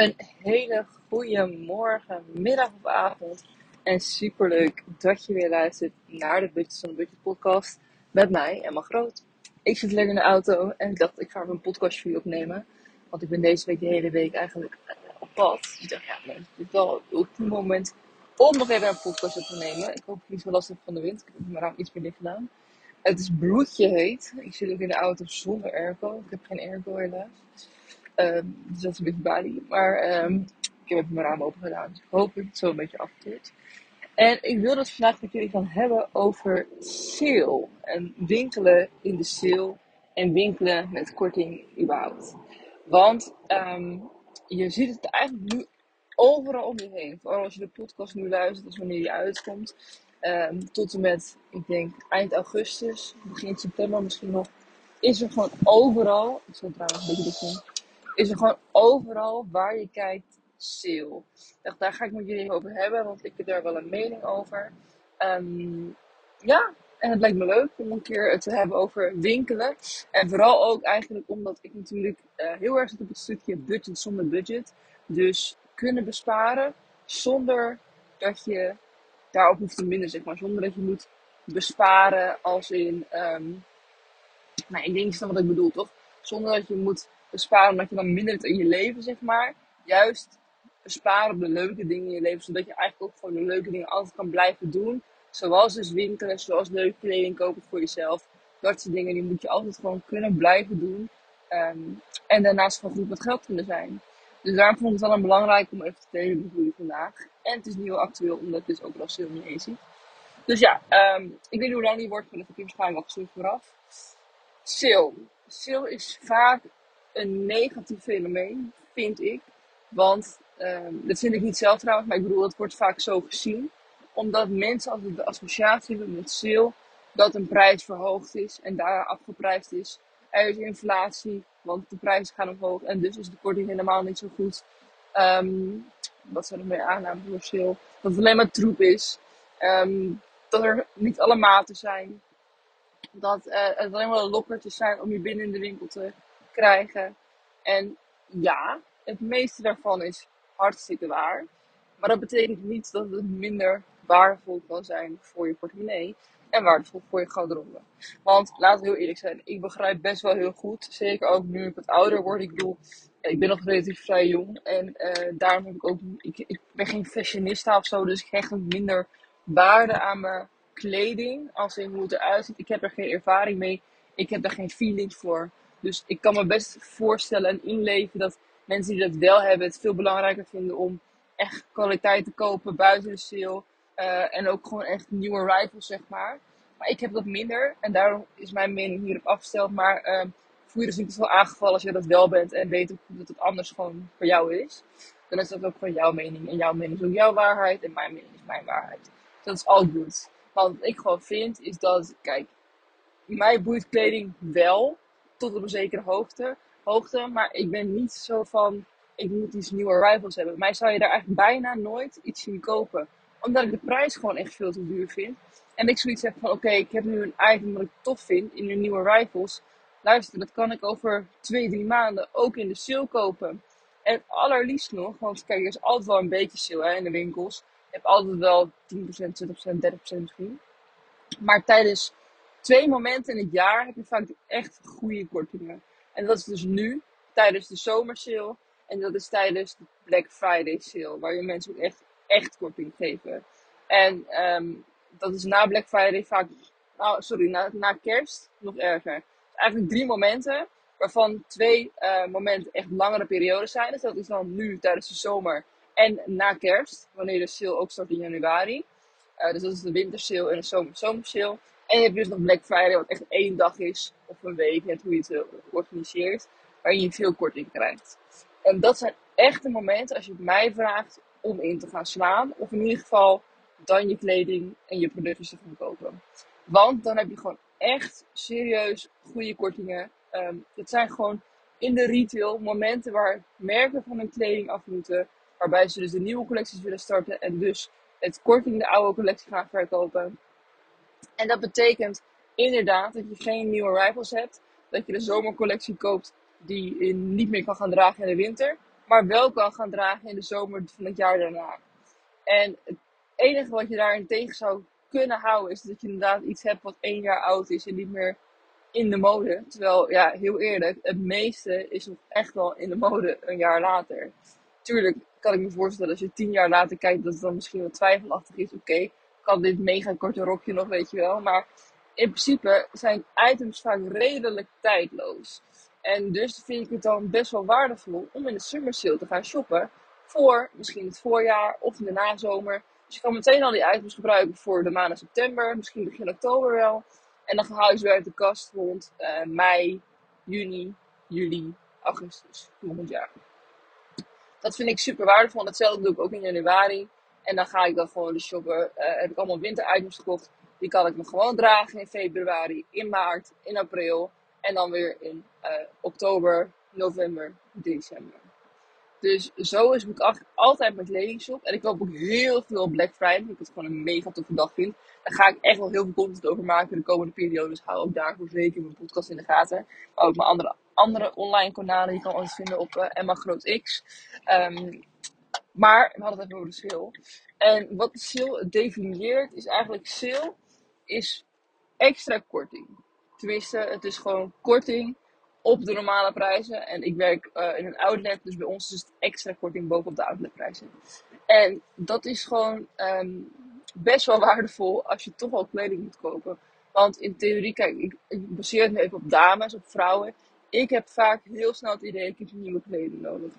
Een hele goede morgen, middag of avond. En superleuk dat je weer luistert naar de Budget van de Budget podcast met mij, Emma Groot. Ik zit lekker in de auto en ik dacht ik ga een podcast voor opnemen. Want ik ben deze week de hele week eigenlijk op pad. Ik dacht ja, dit is wel het ultieme moment om nog even een podcast op te nemen. Ik hoop niet zo lastig van de wind. Ik heb mijn raam iets meer dicht gedaan. Het is bloedje heet. Ik zit ook in de auto zonder airco. Ik heb geen airco helaas. Um, dus dat is een beetje bali. Maar um, ik heb mijn raam open gedaan. Dus ik hoop dat het zo een beetje afkeert. En ik wil het vandaag met jullie gaan hebben over sale. En winkelen in de sale. En winkelen met korting überhaupt. Want um, je ziet het eigenlijk nu overal om je heen. Vooral als je de podcast nu luistert, als wanneer die uitkomt. Tot en met, ik denk, eind augustus, begin september misschien nog. Is er gewoon overal, ik zal trouwens een beetje is er gewoon overal waar je kijkt sale. Dacht, daar ga ik met jullie over hebben, want ik heb daar wel een mening over. Um, ja, en het lijkt me leuk om een keer het te hebben over winkelen. En vooral ook eigenlijk omdat ik natuurlijk uh, heel erg zit op het stukje budget zonder budget. Dus kunnen besparen zonder dat je daarop hoeft te minder, zeg maar. Zonder dat je moet besparen als in... Um, nou, ik denk niet wat ik bedoel, toch? Zonder dat je moet besparen omdat je dan mindert in je leven, zeg maar. Juist besparen op de leuke dingen in je leven, zodat je eigenlijk ook gewoon de leuke dingen altijd kan blijven doen. Zoals dus winkelen, zoals leuke kleding kopen voor jezelf. Dat soort dingen, die moet je altijd gewoon kunnen blijven doen. Um, en daarnaast gewoon goed met geld kunnen zijn. Dus daarom vond ik het wel een belangrijk om even te delen met jullie vandaag. En het is niet heel actueel, omdat ik dus ook sale niet eens zie. Dus ja, um, ik weet niet hoe lang die wordt, maar dat heb waarschijnlijk al gezien vooraf. Sale. Sale is vaak een negatief fenomeen, vind ik. Want um, dat vind ik niet zelf trouwens, maar ik bedoel, het wordt vaak zo gezien. Omdat mensen altijd de associatie hebben met sale dat een prijs verhoogd is en daar afgeprijsd is. Er is inflatie, want de prijzen gaan omhoog en dus is de korting helemaal niet zo goed. Um, wat zijn er meer aannames voor sale? Dat het alleen maar troep is. Um, dat er niet alle maten zijn. Dat uh, het alleen maar lokkertjes zijn om je binnen in de winkel te krijgen. En ja, het meeste daarvan is hartstikke waar. Maar dat betekent niet dat het minder waardevol kan zijn voor je portemonnee en waardevol voor je garderobe. Want laten we heel eerlijk zijn, ik begrijp best wel heel goed, zeker ook nu ik wat ouder word. Ik bedoel, ik ben nog relatief vrij jong en uh, daarom heb ik ook, ik, ik ben geen fashionista of zo, dus ik hecht minder waarde aan mijn kleding als in hoe het eruit ziet. Ik heb er geen ervaring mee, ik heb er geen feelings voor. Dus ik kan me best voorstellen en inleven dat mensen die dat wel hebben het veel belangrijker vinden om echt kwaliteit te kopen buiten de sale. Uh, en ook gewoon echt nieuwe rifles, zeg maar. Maar ik heb dat minder en daarom is mijn mening hierop afgesteld. Maar uh, voel je dus niet zo aangevallen als je dat wel bent en weet ook dat het anders gewoon voor jou is. Dan is dat ook gewoon jouw mening. En jouw mening is ook jouw waarheid en mijn mening is mijn waarheid. Dus dat is all good. Maar wat ik gewoon vind is dat, kijk, mij boeit kleding wel tot op een zekere hoogte, hoogte. Maar ik ben niet zo van, ik moet iets nieuwe rivals hebben. Mij zou je daar eigenlijk bijna nooit iets zien kopen. Omdat ik de prijs gewoon echt veel te duur vind. En ik zoiets heb van, oké, ik heb nu een item wat ik tof vind in de nieuwe rivals. Luister, dat kan ik over twee, drie maanden ook in de sale kopen. En allerliefst nog, want kijk, er is altijd wel een beetje sale hè, in de winkels. Je hebt altijd wel 10%, 20%, 30% misschien. Maar tijdens twee momenten in het jaar heb je vaak echt goede kortingen. En dat is dus nu, tijdens de zomersale. En dat is tijdens de Black Friday sale, waar je mensen ook echt, echt korting geven. En um, dat is na Black Friday vaak, oh, sorry, na, na kerst nog erger. eigenlijk drie momenten, waarvan twee uh, momenten echt langere periodes zijn. Dus dat is dan nu tijdens de zomer en na kerst, wanneer de sale ook start in januari. Uh, dus dat is de wintersale en de zomer zomersale. En je hebt dus nog Black Friday, wat echt één dag is, of een week, net hoe je het organiseert, waarin je veel korting krijgt. En dat zijn echte momenten, als je het mij vraagt, om in te gaan slaan. Of in ieder geval dan je kleding en je producten te gaan kopen. Want dan heb je gewoon echt serieus goede kortingen. Um, het zijn gewoon in de retail momenten waar merken van hun kleding af moeten. Waarbij ze dus de nieuwe collecties willen starten en dus het korting de oude collectie gaan verkopen. En dat betekent inderdaad dat je geen nieuwe rifles hebt. Dat je de zomercollectie koopt die je niet meer kan gaan dragen in de winter. maar wel kan gaan dragen in de zomer van het jaar daarna. En het enige wat je daarin tegen zou kunnen houden, is dat je inderdaad iets hebt wat één jaar oud is en niet meer in de mode. Terwijl, ja, heel eerlijk, het meeste is nog echt wel in de mode een jaar later. Tuurlijk kan ik me voorstellen als je tien jaar later kijkt dat het dan misschien wat twijfelachtig is. Oké, kan dit mega korte rokje nog, weet je wel. Maar in principe zijn items vaak redelijk tijdloos. En dus vind ik het dan best wel waardevol om in de summer sale te gaan shoppen. Voor misschien het voorjaar of in de nazomer. Dus je kan meteen al die items gebruiken voor de maanden september, misschien begin oktober wel. En dan haal je ze weer uit de kast rond uh, mei, juni, juli, augustus volgend jaar. Dat vind ik super waardevol. Hetzelfde doe ik ook in januari. En dan ga ik dan gewoon de shoppen. Uh, heb ik allemaal winter items gekocht. Die kan ik me gewoon dragen in februari, in maart, in april. En dan weer in uh, oktober, november, december. Dus zo is ik altijd met kledingshop. En ik koop ook heel veel Black Friday. Omdat ik het gewoon een mega toffe dag vind. Daar ga ik echt wel heel veel content over maken de komende periode. Dus hou ook daarvoor zeker mijn podcast in de gaten. Maar ook mijn andere, andere online kanalen. Die kan alles vinden op uh, Emma Groot X. Um, maar we hadden het even over de sale. En wat de sale definieert is eigenlijk sale is extra korting. Tenminste, het is gewoon korting op de normale prijzen. En ik werk uh, in een outlet, dus bij ons is het extra korting bovenop de outletprijzen. En dat is gewoon um, best wel waardevol als je toch al kleding moet kopen. Want in theorie, kijk, ik, baseer het nu even op dames, op vrouwen. Ik heb vaak heel snel het idee, ik heb nieuwe kleding nodig.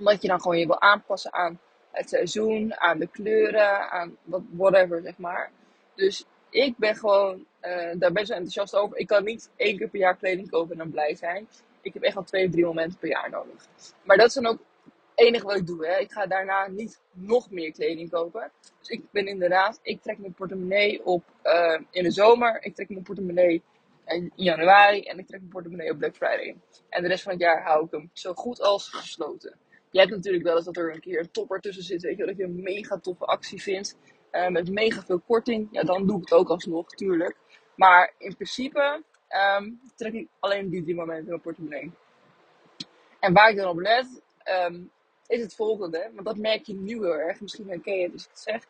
Omdat je dan gewoon je wil aanpassen aan het seizoen, aan de kleuren, aan wat, whatever, zeg maar. Dus ik ben gewoon uh, daar best wel enthousiast over. Ik kan niet één keer per jaar kleding kopen en dan blij zijn. Ik heb echt al twee, drie momenten per jaar nodig. Maar dat is dan ook het enige wat ik doe. Hè. Ik ga daarna niet nog meer kleding kopen. Dus ik ben inderdaad, ik trek mijn portemonnee op uh, in de zomer. Ik trek mijn portemonnee in januari. En ik trek mijn portemonnee op Black Friday. En de rest van het jaar hou ik hem zo goed als gesloten. Je hebt natuurlijk wel eens dat er een keer een topper tussen zit. Weet je, dat je een mega toffe actie vindt. Uh, met mega veel korting. Ja, dan doe ik het ook alsnog, tuurlijk. Maar in principe um, trek ik alleen die drie momenten in mijn portemonnee. En waar ik dan op let, um, is het volgende. Want dat merk je nu heel erg. Misschien herken je het als ik het zeg.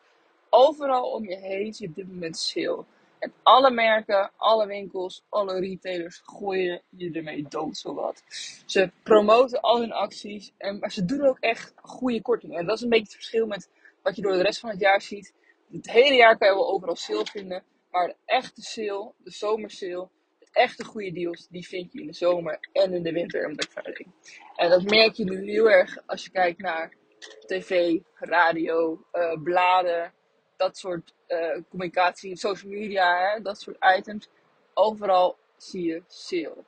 Overal om je heen zie je op dit moment sale. En alle merken, alle winkels, alle retailers gooien je ermee dood, zowat. Ze promoten al hun acties, en, maar ze doen ook echt goede kortingen. En dat is een beetje het verschil met wat je door de rest van het jaar ziet. Het hele jaar kan je wel overal sale vinden. Maar de echte sale, de zomersale, de echte goede deals, die vind je in de zomer en in de winter en Black Friday. En dat merk je nu heel erg als je kijkt naar tv, radio, uh, bladen, dat soort uh, communicatie, social media, hè, dat soort items. Overal zie je sale.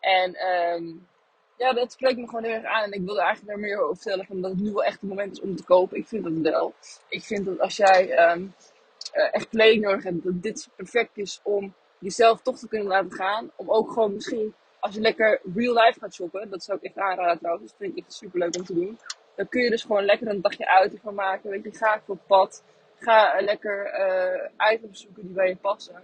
En um, ja, dat spreekt me gewoon heel erg aan. En ik wilde eigenlijk daar meer over vertellen, omdat het nu wel echt het moment is om te kopen. Ik vind dat wel. Ik vind dat als jij um, uh, echt kleding nodig hebt, dat dit perfect is om jezelf toch te kunnen laten gaan. Om ook gewoon misschien, als je lekker real life gaat shoppen, dat zou ik echt aanraden trouwens, dat vind ik echt super leuk om te doen. Dan kun je dus gewoon lekker een dagje uit van maken. Weet je, ga even op pad. Ga lekker uh, items zoeken die bij je passen.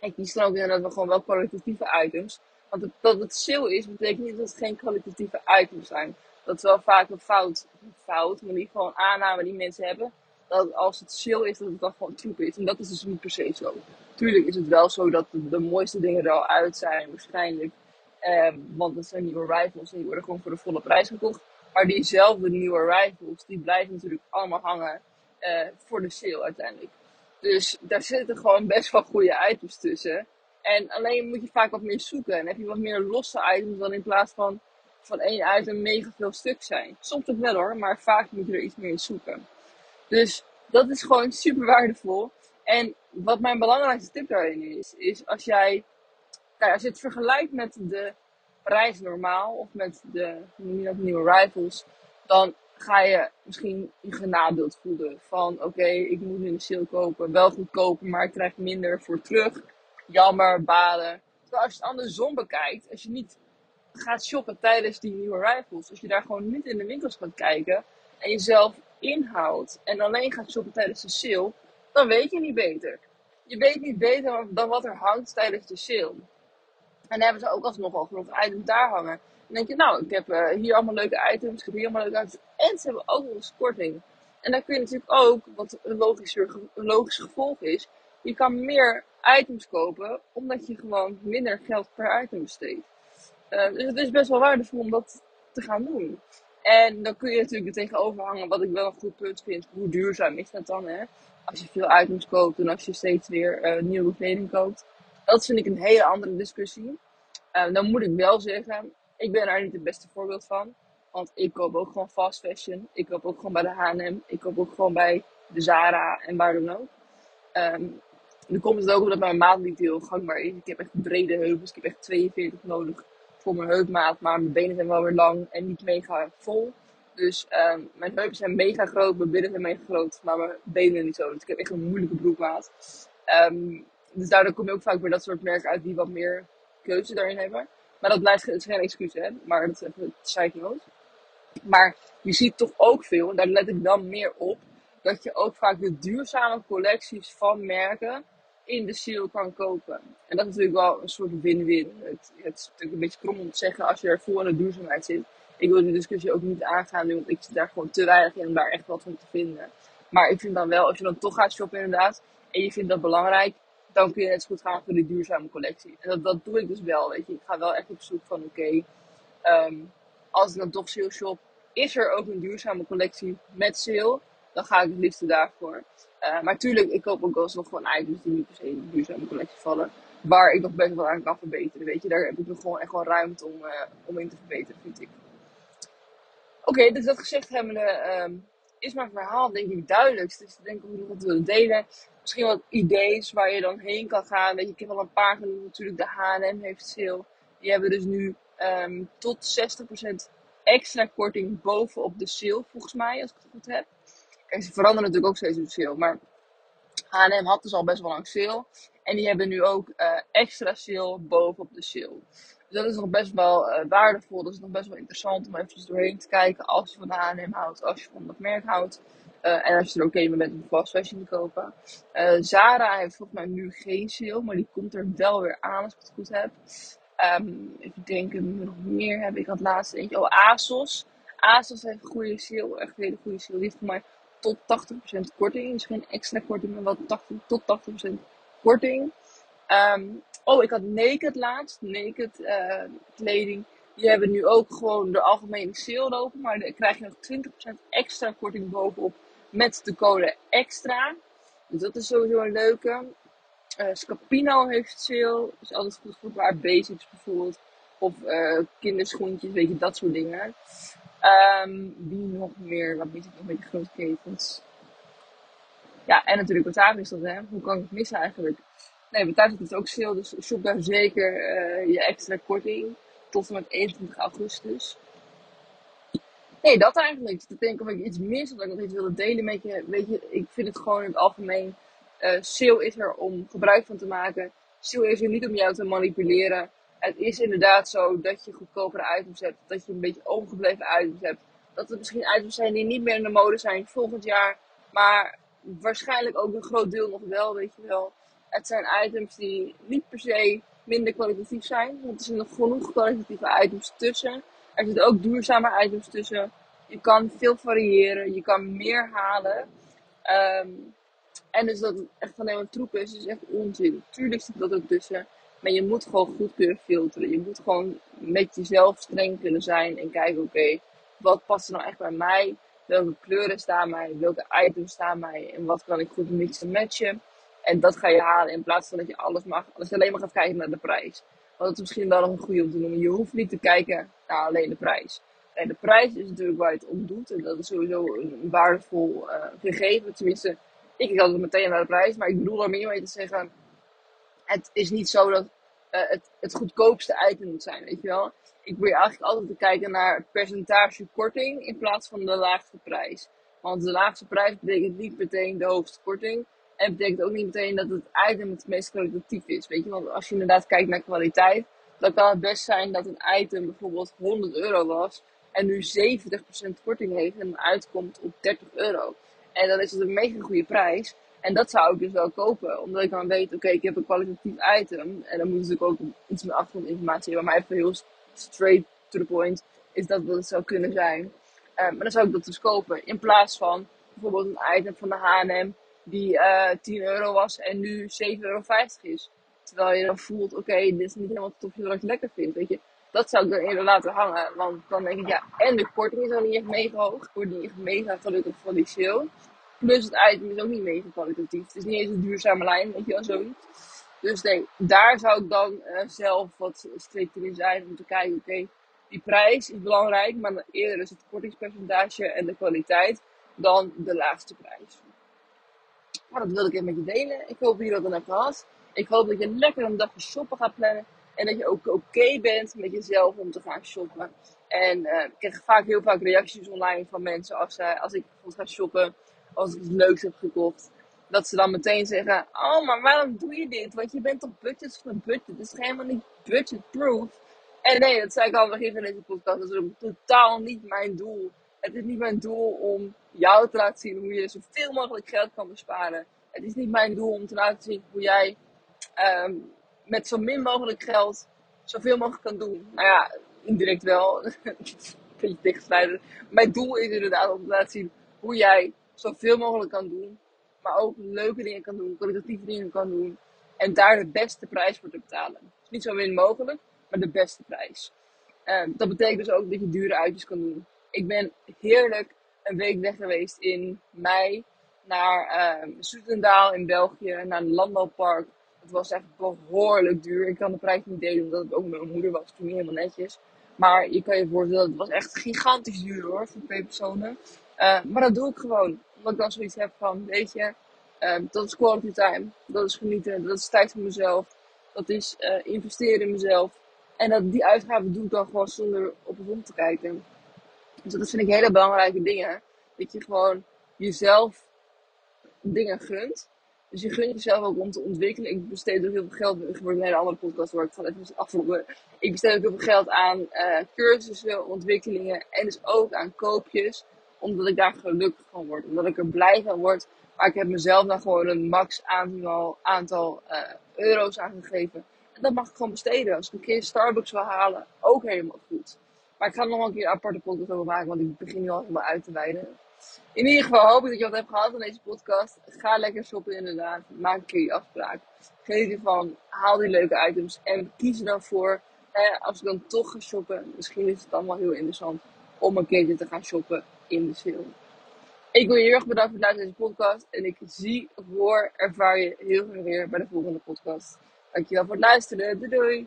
Ik kies dan ook inderdaad wel gewoon wel kwalitatieve items. Want dat het sale is, betekent niet dat het geen kwalitatieve items zijn. Dat is wel vaak een fout, fout, maar niet gewoon aanname die mensen hebben dat als het chill is, dat het dan gewoon troep is. En dat is dus niet per se zo. Tuurlijk is het wel zo dat de, mooiste dingen er al uit zijn, waarschijnlijk. Eh, want het zijn nieuwe rifles en die worden gewoon voor de volle prijs gekocht. Maar diezelfde nieuwe rifles, die blijven natuurlijk allemaal hangen uh, voor de sale uiteindelijk. Dus daar zitten gewoon best wel goede items tussen. En alleen moet je vaak wat meer zoeken. En heb je wat meer losse items dan in plaats van van één item mega veel stuk zijn. Soms ook wel hoor, maar vaak moet je er iets meer in zoeken. Dus dat is gewoon super waardevol. En wat mijn belangrijkste tip daarin is, is als jij, kijk, als je het vergelijkt met de prijs normaal of met de nieuwe rivals, dan ga je misschien je genadeeld voelen van oké, ik moet in de sale kopen, wel goedkoper, maar ik krijg minder voor terug. Jammer, baden. Terwijl als je het andersom bekijkt, als je niet gaat shoppen tijdens die nieuwe rivals, als je daar gewoon niet in de winkels gaat kijken en jezelf inhoudt en alleen gaat shoppen tijdens de sale, dan weet je niet beter. Je weet niet beter dan wat er hangt tijdens de sale. En dan hebben ze ook alsnog al genoeg items daar hangen. Dan denk je, nou, ik heb uh, hier allemaal leuke items, ik heb hier allemaal leuke items. En ze hebben ook nog een korting. En dan kun je natuurlijk ook, wat een logisch, gevolg is, je kan meer items kopen, omdat je gewoon minder geld per item besteedt. Uh, dus het is best wel waardevol om dat te gaan doen. En dan kun je natuurlijk er tegenover hangen, wat ik wel een goed punt vind. Hoe duurzaam is dat dan, hè? Als je veel items koopt en als je steeds weer uh, nieuwe kleding koopt. Dat vind ik een hele andere discussie. Uh, dan moet ik wel zeggen, ik ben daar niet het beste voorbeeld van. Want ik koop ook gewoon fast fashion. Ik koop ook gewoon bij de H&M. Ik koop ook gewoon bij de Zara en waar dan ook. Um, dan komt het ook omdat mijn maat niet heel gangbaar is. Ik heb echt brede heupels. Ik heb echt 42 nodig voor mijn heupmaat. Maar mijn benen zijn wel weer lang en niet mega vol. Dus um, mijn heupen zijn mega groot, mijn billen zijn mega groot, maar mijn benen niet zo. Dus ik heb echt een moeilijke broekmaat. Um, dus daardoor kom je ook vaak bij dat soort merken uit die wat meer keuze daarin hebben. Maar dat blijft is geen excuus, hè. Maar dat is even side note. Maar je ziet toch ook veel, en daar let ik dan meer op, dat je ook vaak de duurzame collecties van merken in de sale kan kopen. En dat is natuurlijk wel een soort win-win. Het, het, is natuurlijk een beetje krom om te zeggen als je er vol aan de duurzaamheid zit. Ik wil die discussie ook niet aangaan nu, want ik zit daar gewoon te weinig in om daar echt wat van te vinden. Maar ik vind dan wel, als je dan toch gaat shoppen inderdaad, en je vindt dat belangrijk, dan kun je net zo goed gaan voor die duurzame collectie. En dat, dat doe ik dus wel, weet je. Ik ga wel echt op zoek van, oké, ehm, als ik dan toch sale shop, is er ook een duurzame collectie met sale? Dan ga ik het liefst daarvoor. Uh, maar tuurlijk, ik koop ook wel eens nog gewoon items die niet per se in de duurzame collectie vallen. Waar ik nog best wel aan kan verbeteren, weet je. Daar heb ik nog gewoon echt wel ruimte om, uh, om in te verbeteren, vind ik. Oké, dus dat gezegd hebbende, um, is mijn verhaal denk ik duidelijk. Dus ik denk dat ik wat willen delen. Misschien wat ideeën waar je dan heen kan gaan. Weet je, ik heb al een paar genoemd. Natuurlijk de H&M heeft sale. Die hebben dus nu um, tot 60% extra korting bovenop de sale, volgens mij, als ik het goed heb. Kijk, ze veranderen natuurlijk ook steeds de sale. Maar H&M had dus al best wel lang sale. En die hebben nu ook uh, extra sale bovenop de sale. Dus dat is nog best wel uh, waardevol. Dat is nog best wel interessant om eventjes doorheen te kijken. Als je van de H&M houdt, als je van dat merk houdt. Uh, en als je er oké okay mee bent om fast fashion te kopen. Uh, Zara heeft volgens mij nu geen sale, maar die komt er wel weer aan als ik het goed heb. Um, even denken, nog meer heb ik. had laatst eentje. Oh, ASOS. ASOS heeft een goede sale, echt een hele goede sale. Die heeft voor mij tot 80% korting. Dus geen extra korting, maar wel 80, tot 80% korting. Um, oh, ik had Naked laatst. Naked uh, kleding. Die hebben nu ook gewoon de algemene sale lopen. Maar dan krijg je nog 20% extra korting bovenop met de code extra. Dus dat is sowieso een leuke. Uh, Scapino heeft sale. Is altijd goed voor waar basics bijvoorbeeld. Of uh, kinderschoentjes, weet je, dat soort dingen. Um, wie nog meer? Wat weet ik nog met de grote ketens? Ja, en natuurlijk Batavia is dat, hè? Hoe kan ik het missen eigenlijk? Nee, Batavia is ook sale, dus zoek daar zeker uh, je extra korting. Tot en met 21 augustus. Nee, dat eigenlijk. Ik denk of ik iets mis, of ik nog iets wilde delen met je. Weet je, ik vind het gewoon in het algemeen. Uh, sale is er om gebruik van te maken. Sale is er niet om jou te manipuleren het is inderdaad zo dat je goedkopere items hebt. Dat je een beetje overgebleven items hebt. Dat er misschien items zijn die niet meer in de mode zijn volgend jaar. Maar waarschijnlijk ook een groot deel nog wel, weet je wel. Het zijn items die niet per se minder kwalitatief zijn. Want er zijn nog genoeg kwalitatieve items tussen. Er zitten ook duurzame items tussen. Je kan veel variëren. Je kan meer halen. Um, en dus dat echt alleen maar troep is, is echt onzin. Tuurlijk zit dat ook tussen. Maar je moet gewoon goed kunnen filteren. Je moet gewoon met jezelf streng kunnen zijn en kijken, oké, wat past er nou echt bij mij? Welke kleuren staan mij? Welke items staan mij? En wat kan ik goed mixen matchen? En dat ga je halen in plaats van dat je alles mag, als je alleen maar gaat kijken naar de prijs. Want dat is misschien wel een goede om te noemen. Je hoeft niet te kijken naar alleen de prijs. En de prijs is natuurlijk waar je het om doet. En dat is sowieso een waardevol uh, gegeven. Tenminste, ik kijk altijd meteen naar de prijs. Maar ik bedoel meer mee te zeggen het is niet zo dat uh, het, het goedkoopste item moet zijn, weet je wel. Ik probeer eigenlijk altijd te kijken naar het percentage korting in plaats van de laagste prijs. Want de laagste prijs betekent niet meteen de hoogste korting. En betekent ook niet meteen dat het item het meest kwalitatief is, weet je. Want als je inderdaad kijkt naar kwaliteit, dan kan het best zijn dat een item bijvoorbeeld 100 euro was en nu 70% korting heeft en uitkomt op 30 euro. En dan is het een mega goede prijs. En dat zou ik dus wel kopen. Omdat ik dan weet, oké, ik heb een kwalitatief item. En dan moet ik ook iets meer achtergrondinformatie hebben. Maar even heel straight to the point, is dat wat het zou kunnen zijn. Uh, maar dan zou ik dat dus kopen. In plaats van bijvoorbeeld een item van de H&M die uh, 10 euro was en nu 7,50 euro is. Terwijl je dan voelt, oké, dit is niet helemaal tof wat je lekker vindt, weet je. Dat zou ik dan eerder laten hangen. Want dan denk ik, ja, en de korting is dan niet echt mega hoog. Ik word niet echt mega gelukkig van die sale. Plus het item is ook niet mega kwalitatief. Het is niet eens een duurzame lijn, weet je wel, zoiets. Dus nee, daar zou ik dan uh, zelf wat strikter in zijn. Om te kijken, oké, die prijs is belangrijk. Maar eerder is het kortingspercentage en de kwaliteit dan de laagste prijs. Maar dat wil ik even met je delen. Ik hoop dat je dat dan hebt gehad. Ik hoop dat je lekker een dagje shoppen gaat plannen. En dat je ook oké bent met jezelf om te gaan shoppen. En uh, ik krijg vaak heel vaak reacties online van mensen als, uh, als ik bijvoorbeeld ga shoppen. Als ik iets leuks heb gekocht. Dat ze dan meteen zeggen, oh maar waarom doe je dit? Want je bent toch budget een budget. Het is helemaal niet budgetproof. En nee, dat zei ik al begin van deze podcast. Dat is ook totaal niet mijn doel. Het is niet mijn doel om jou te laten zien hoe je zoveel mogelijk geld kan besparen. Het is niet mijn doel om te laten zien hoe jij um, met zo min mogelijk geld zoveel mogelijk kan doen. Nou ja, indirect wel. een beetje dichtgesnijden. Mijn doel is inderdaad om te laten zien hoe jij zoveel mogelijk kan doen. Maar ook leuke dingen kan doen, kwalitatieve dingen kan doen. En daar de beste prijs voor te betalen. Dus niet zo min mogelijk, maar de beste prijs. Uh, dat betekent dus ook dat je dure uitjes kan doen. Ik ben heerlijk een week weg geweest in mei naar uh, Soetendaal in België, naar een landbouwpark. Het was echt behoorlijk duur. Ik kan de prijs niet delen omdat het ook met mijn moeder was. Toen niet helemaal netjes. Maar je kan je voorstellen, het was echt gigantisch duur hoor, voor twee personen. Uh, maar dat doe ik gewoon. Omdat ik dan zoiets heb van, weet je, uh, dat is quality time. Dat is genieten. Dat is tijd voor mezelf. Dat is uh, investeren in mezelf. En dat, die uitgaven doe ik dan gewoon zonder op en rond te kijken. Dus dat vind ik hele belangrijke dingen. Dat je gewoon jezelf dingen gunt. Dus je gunt jezelf ook om te ontwikkelen. Ik besteed ook heel veel geld. Het wordt een hele andere podcast waar ik ga even. Ik besteed ook heel veel geld aan uh, cursussen, ontwikkelingen en dus ook aan koopjes. Omdat ik daar gelukkig van word. Omdat ik er blij van word. Maar ik heb mezelf dan gewoon een max aantal, aantal uh, euro's aangegeven. En dat mag ik gewoon besteden. Als ik een keer Starbucks wil halen, ook helemaal goed. Maar ik ga er nog een keer een aparte podcast over maken. Want ik begin nu al helemaal uit te wijden. In ieder geval hoop ik dat je wat hebt gehad aan deze podcast. Ga lekker shoppen inderdaad. Maak een keer je afspraak. Geniet ervan. Haal die leuke items. En kies er dan voor. als ik dan toch ga shoppen. Misschien is het allemaal heel interessant. Om een keertje te gaan shoppen in de sale. Ik wil je heel erg bedanken voor het luisteren naar deze podcast. En ik zie, hoor, ervaar je heel graag weer bij de volgende podcast. Dankjewel voor het luisteren. Doei doei.